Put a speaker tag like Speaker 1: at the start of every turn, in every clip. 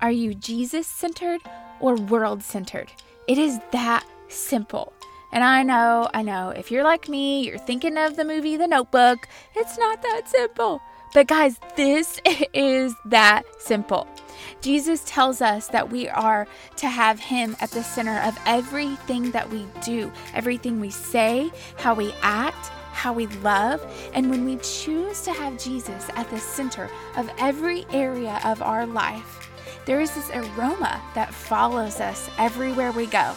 Speaker 1: Are you Jesus centered or world centered? It is that simple. And I know, I know, if you're like me, you're thinking of the movie The Notebook. It's not that simple. But guys, this is that simple. Jesus tells us that we are to have Him at the center of everything that we do, everything we say, how we act, how we love. And when we choose to have Jesus at the center of every area of our life, there is this aroma that follows us everywhere we go.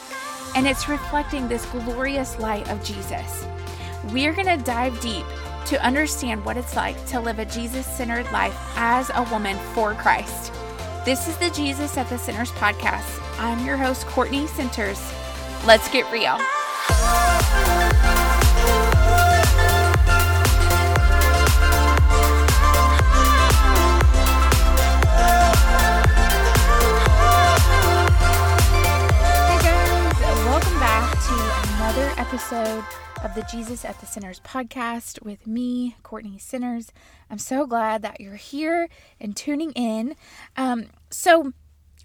Speaker 1: And it's reflecting this glorious light of Jesus. We're going to dive deep to understand what it's like to live a Jesus centered life as a woman for Christ. This is the Jesus at the Centers podcast. I'm your host, Courtney Centers. Let's get real. Episode of the Jesus at the Centers podcast with me, Courtney Centers. I'm so glad that you're here and tuning in. Um, so,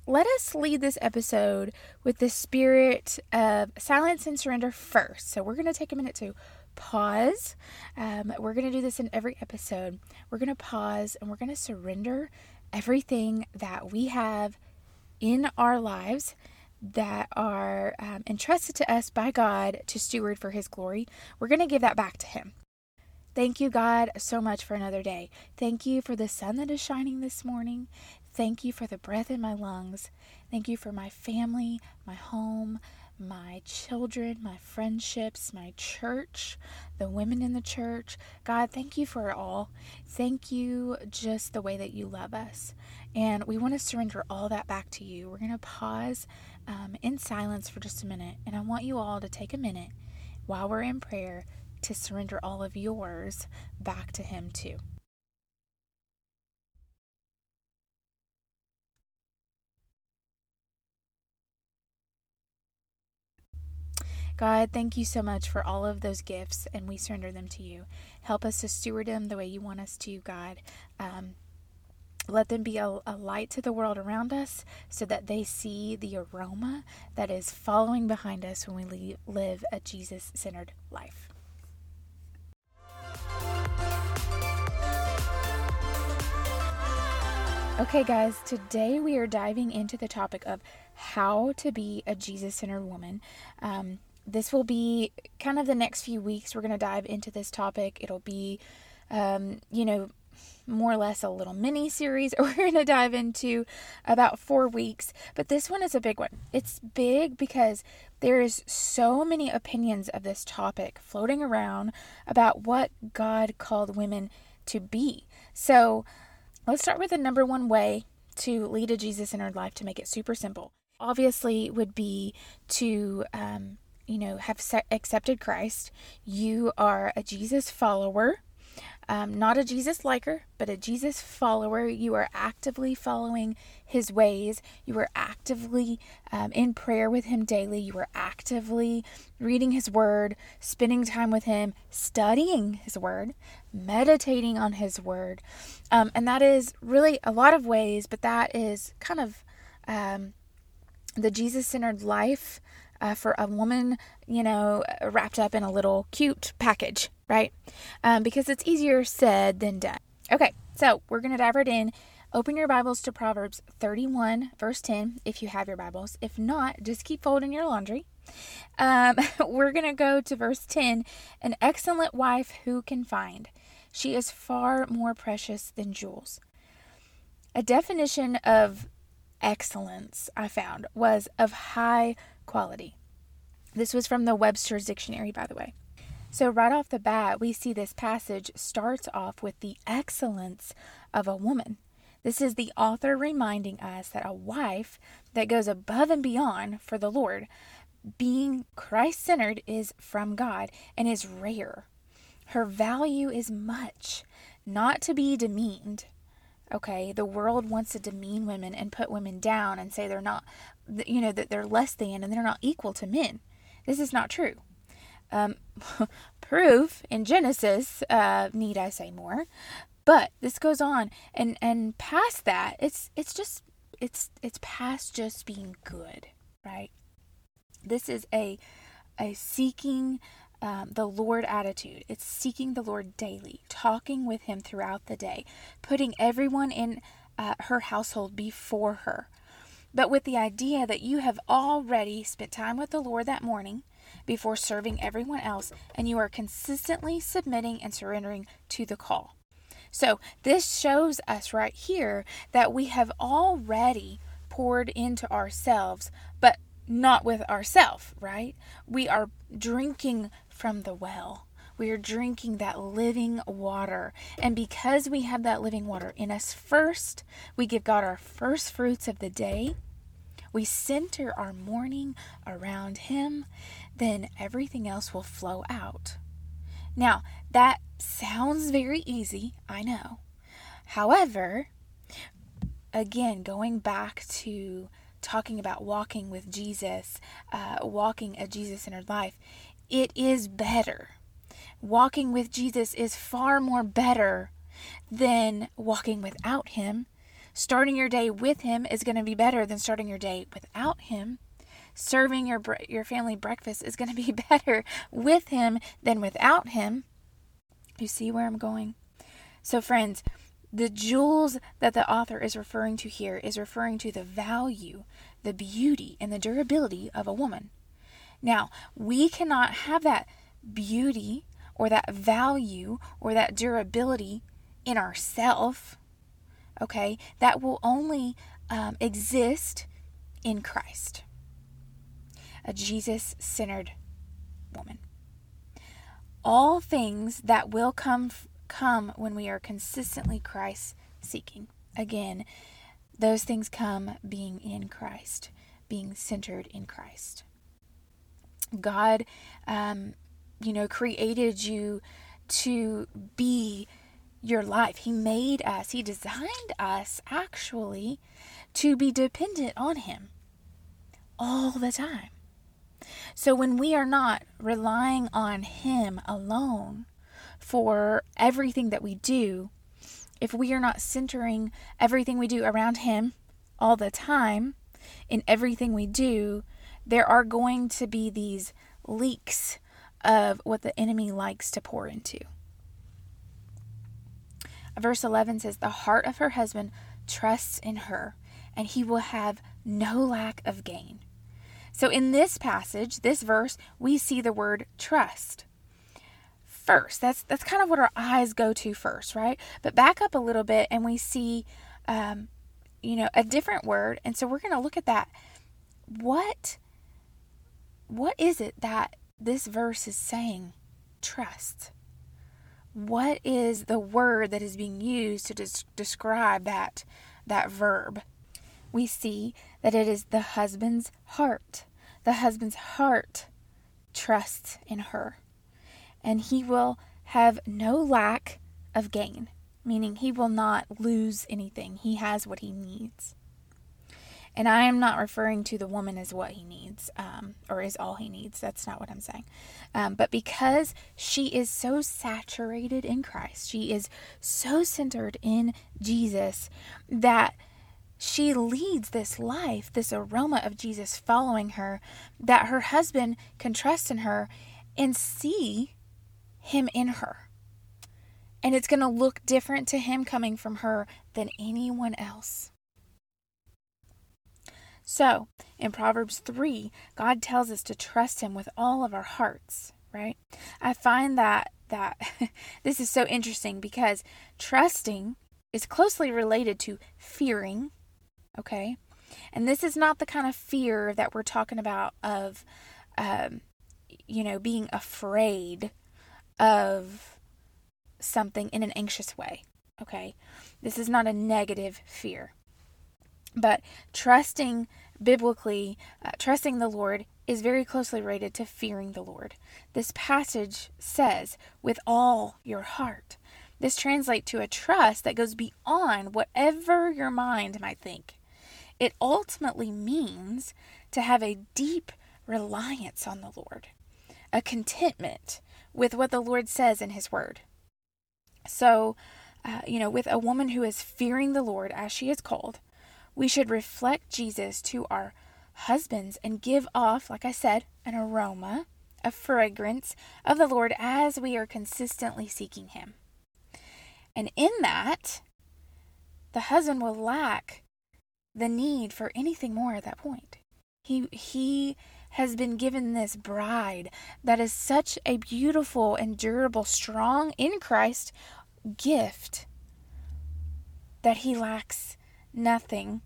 Speaker 1: let us lead this episode with the spirit of silence and surrender first. So, we're going to take a minute to pause. Um, we're going to do this in every episode. We're going to pause and we're going to surrender everything that we have in our lives that are um, entrusted to us by God to steward for His glory, we're going to give that back to Him. Thank you, God, so much for another day. Thank you for the sun that is shining this morning. Thank you for the breath in my lungs. Thank you for my family, my home, my children, my friendships, my church, the women in the church. God, thank you for it all. Thank you just the way that you love us. And we want to surrender all that back to you. We're going to pause um, in silence for just a minute. And I want you all to take a minute while we're in prayer to surrender all of yours back to Him, too. God, thank you so much for all of those gifts, and we surrender them to you. Help us to steward them the way you want us to, God. Um, let them be a, a, light to the world around us so that they see the aroma that is following behind us when we leave, live a Jesus centered life. Okay, guys, today we are diving into the topic of how to be a Jesus centered woman. Um, this will be kind of the next few weeks. We're going to dive into this topic. It'll be, um, you know, more or less a little mini series we're going to dive into about four weeks. But this one is a big one. It's big because there is so many opinions of this topic floating around about what God called women to be. So let's start with the number one way to lead a Jesus centered life to make it super simple. Obviously, would be to um, you know, have accepted Christ, you are a Jesus follower, um, not a Jesus liker, but a Jesus follower. You are actively following his ways. You are actively um, in prayer with him daily. You are actively reading his word, spending time with him, studying his word, meditating on his word. Um, and that is really a lot of ways, but that is kind of um, the Jesus centered life uh, for a woman, you know, wrapped up in a little cute package, right? Um, because it's easier said than done. Okay, so we're going to dive right in. Open your Bibles to Proverbs 31, verse 10, if you have your Bibles. If not, just keep folding your laundry. Um, we're going to go to verse 10 An excellent wife who can find? She is far more precious than jewels. A definition of excellence I found was of high quality. This was from the Webster's Dictionary, by the way. So, right off the bat, we see this passage starts off with the excellence of a woman. This is the author reminding us that a wife that goes above and beyond for the Lord, being Christ centered, is from God and is rare. Her value is much, not to be demeaned. Okay, the world wants to demean women and put women down and say they're not, you know, that they're less than and they're not equal to men. This is not true. Um, proof in Genesis, uh, need I say more? But this goes on, and and past that, it's it's just it's it's past just being good, right? This is a a seeking um, the Lord attitude. It's seeking the Lord daily, talking with Him throughout the day, putting everyone in uh, her household before her. But with the idea that you have already spent time with the Lord that morning before serving everyone else, and you are consistently submitting and surrendering to the call. So, this shows us right here that we have already poured into ourselves, but not with ourselves, right? We are drinking from the well. We are drinking that living water. And because we have that living water in us first, we give God our first fruits of the day. We center our morning around Him, then everything else will flow out. Now, that sounds very easy, I know. However, again, going back to talking about walking with Jesus, uh, walking a Jesus centered life, it is better. Walking with Jesus is far more better than walking without Him. Starting your day with Him is going to be better than starting your day without Him. Serving your your family breakfast is going to be better with Him than without Him. You see where I'm going? So, friends, the jewels that the author is referring to here is referring to the value, the beauty, and the durability of a woman. Now, we cannot have that beauty or that value or that durability in ourself. Okay, that will only um, exist in Christ, a Jesus centered woman. All things that will come come when we are consistently Christ seeking. Again, those things come being in Christ, being centered in Christ. God, um, you know, created you to be your life. He made us, He designed us actually to be dependent on Him all the time. So when we are not relying on Him alone for everything that we do, if we are not centering everything we do around Him all the time in everything we do, there are going to be these leaks of what the enemy likes to pour into. Verse 11 says, The heart of her husband trusts in her, and he will have no lack of gain. So, in this passage, this verse, we see the word trust first. That's that's kind of what our eyes go to first, right? But back up a little bit, and we see, um, you know, a different word, and so we're going to look at that. What what is it that this verse is saying? Trust. What is the word that is being used to des- describe that that verb? We see that it is the husband's heart. The husband's heart trusts in her, and he will have no lack of gain, meaning he will not lose anything. He has what he needs. And I am not referring to the woman as what he needs um, or is all he needs. That's not what I'm saying. Um, but because she is so saturated in Christ, she is so centered in Jesus that she leads this life, this aroma of Jesus following her, that her husband can trust in her and see him in her. And it's going to look different to him coming from her than anyone else. So, in Proverbs 3, God tells us to trust him with all of our hearts, right? I find that that this is so interesting because trusting is closely related to fearing, okay? And this is not the kind of fear that we're talking about of um, you know, being afraid of something in an anxious way, okay? This is not a negative fear. But trusting biblically, uh, trusting the Lord is very closely related to fearing the Lord. This passage says, with all your heart. This translates to a trust that goes beyond whatever your mind might think. It ultimately means to have a deep reliance on the Lord, a contentment with what the Lord says in His Word. So, uh, you know, with a woman who is fearing the Lord as she is called, We should reflect Jesus to our husbands and give off, like I said, an aroma, a fragrance of the Lord as we are consistently seeking Him. And in that, the husband will lack the need for anything more at that point. He, he has been given this bride that is such a beautiful and durable, strong in Christ gift that he lacks nothing,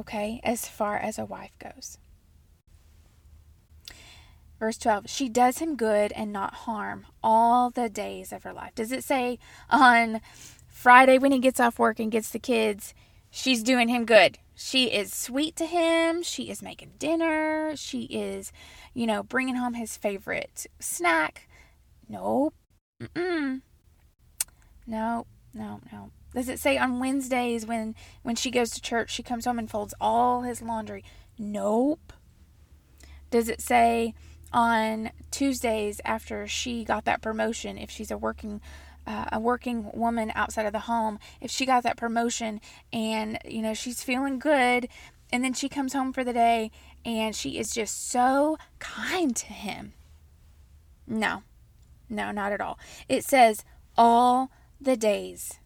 Speaker 1: okay, as far as a wife goes. Verse 12, she does him good and not harm all the days of her life. Does it say on Friday when he gets off work and gets the kids, she's doing him good? She is sweet to him. She is making dinner. She is, you know, bringing home his favorite snack. Nope. Mm-mm. No, no, no. Does it say on Wednesdays when when she goes to church, she comes home and folds all his laundry? Nope. Does it say on Tuesdays after she got that promotion, if she's a working uh, a working woman outside of the home, if she got that promotion and you know she's feeling good, and then she comes home for the day and she is just so kind to him? No, no, not at all. It says all the days,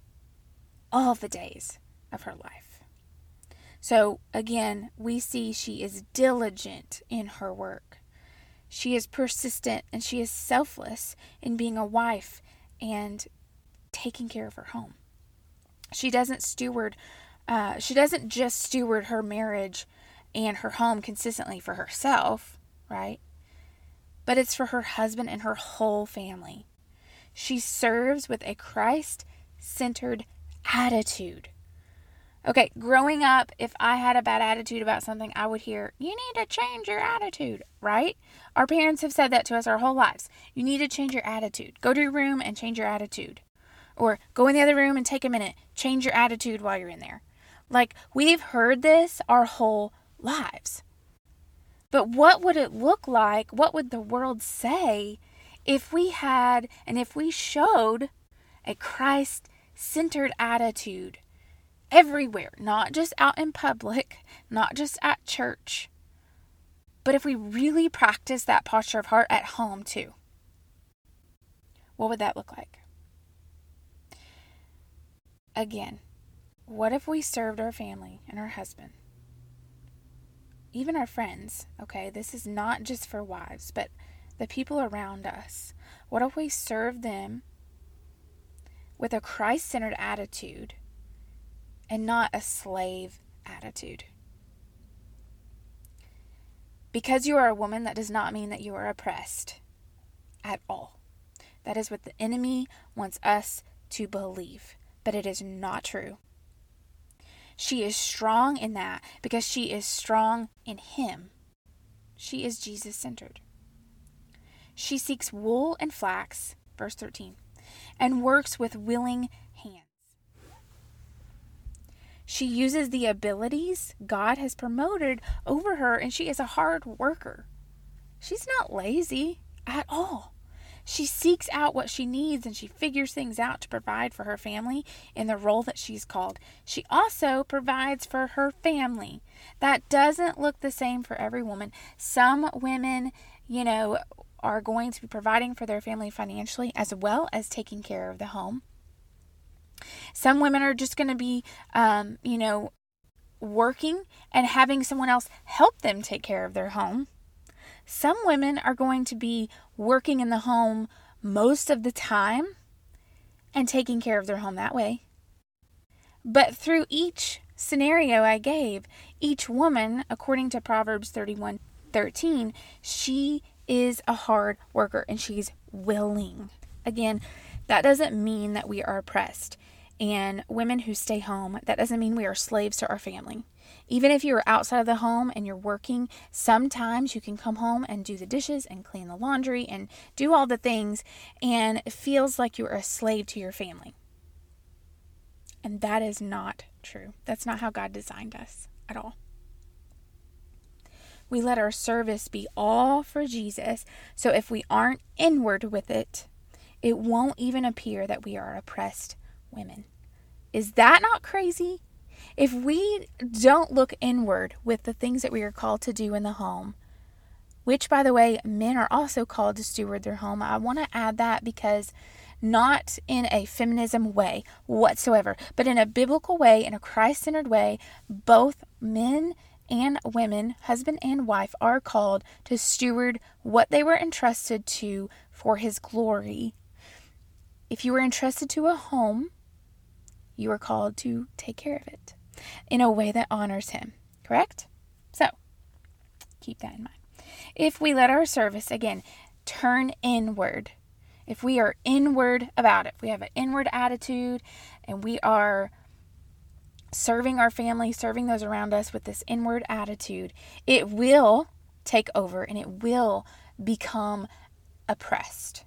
Speaker 1: all the days of her life. So again, we see she is diligent in her work. She is persistent and she is selfless in being a wife and taking care of her home. She doesn't steward, uh, she doesn't just steward her marriage and her home consistently for herself, right? But it's for her husband and her whole family. She serves with a Christ centered attitude. Okay, growing up, if I had a bad attitude about something, I would hear, You need to change your attitude, right? Our parents have said that to us our whole lives. You need to change your attitude. Go to your room and change your attitude. Or go in the other room and take a minute, change your attitude while you're in there. Like, we've heard this our whole lives. But what would it look like? What would the world say if we had and if we showed a Christ centered attitude everywhere, not just out in public, not just at church, but if we really practice that posture of heart at home too, what would that look like? Again, what if we served our family and our husband? Even our friends, okay? This is not just for wives, but the people around us? What if we serve them with a Christ centered attitude and not a slave attitude? Because you are a woman, that does not mean that you are oppressed at all. That is what the enemy wants us to believe, but it is not true. She is strong in that because she is strong in Him. She is Jesus centered. She seeks wool and flax, verse 13, and works with willing hands. She uses the abilities God has promoted over her, and she is a hard worker. She's not lazy at all. She seeks out what she needs and she figures things out to provide for her family in the role that she's called. She also provides for her family. That doesn't look the same for every woman. Some women, you know, are going to be providing for their family financially as well as taking care of the home. Some women are just going to be, um, you know, working and having someone else help them take care of their home. Some women are going to be working in the home most of the time and taking care of their home that way. But through each scenario I gave, each woman, according to Proverbs 31 13, she is a hard worker and she's willing. Again, that doesn't mean that we are oppressed. And women who stay home, that doesn't mean we are slaves to our family. Even if you're outside of the home and you're working, sometimes you can come home and do the dishes and clean the laundry and do all the things, and it feels like you are a slave to your family. And that is not true. That's not how God designed us at all we let our service be all for Jesus. So if we aren't inward with it, it won't even appear that we are oppressed women. Is that not crazy? if we don't look inward with the things that we are called to do in the home, which, by the way, men are also called to steward their home. I want to add that because not in a feminism way whatsoever, but in a biblical way, in a Christ centered way, both men and women, husband and wife, are called to steward what they were entrusted to for His glory. If you were entrusted to a home, you are called to take care of it in a way that honors Him, correct? So, keep that in mind if we let our service, again, turn inward, if we are inward about it, we have an inward attitude and we are serving our family, serving those around us with this inward attitude, it will take over and it will become oppressed.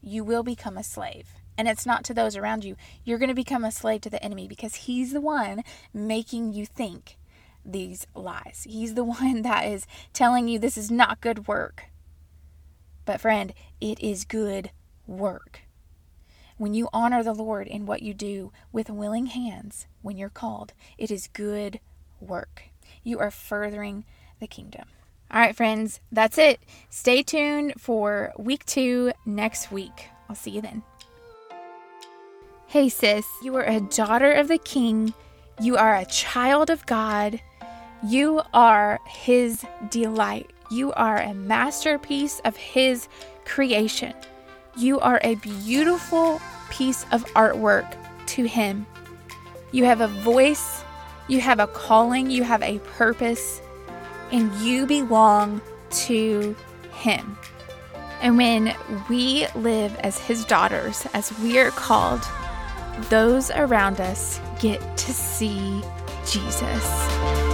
Speaker 1: You will become a slave. And it's not to those around you. You're going to become a slave to the enemy because he's the one making you think these lies. He's the one that is telling you this is not good work. But, friend, it is good work. When you honor the Lord in what you do with willing hands when you're called, it is good work. You are furthering the kingdom. All right, friends, that's it. Stay tuned for week two next week. I'll see you then. Hey, sis, you are a daughter of the King. You are a child of God. You are His delight. You are a masterpiece of His creation. You are a beautiful piece of artwork to Him. You have a voice, you have a calling, you have a purpose, and you belong to Him. And when we live as His daughters, as we are called, those around us get to see Jesus.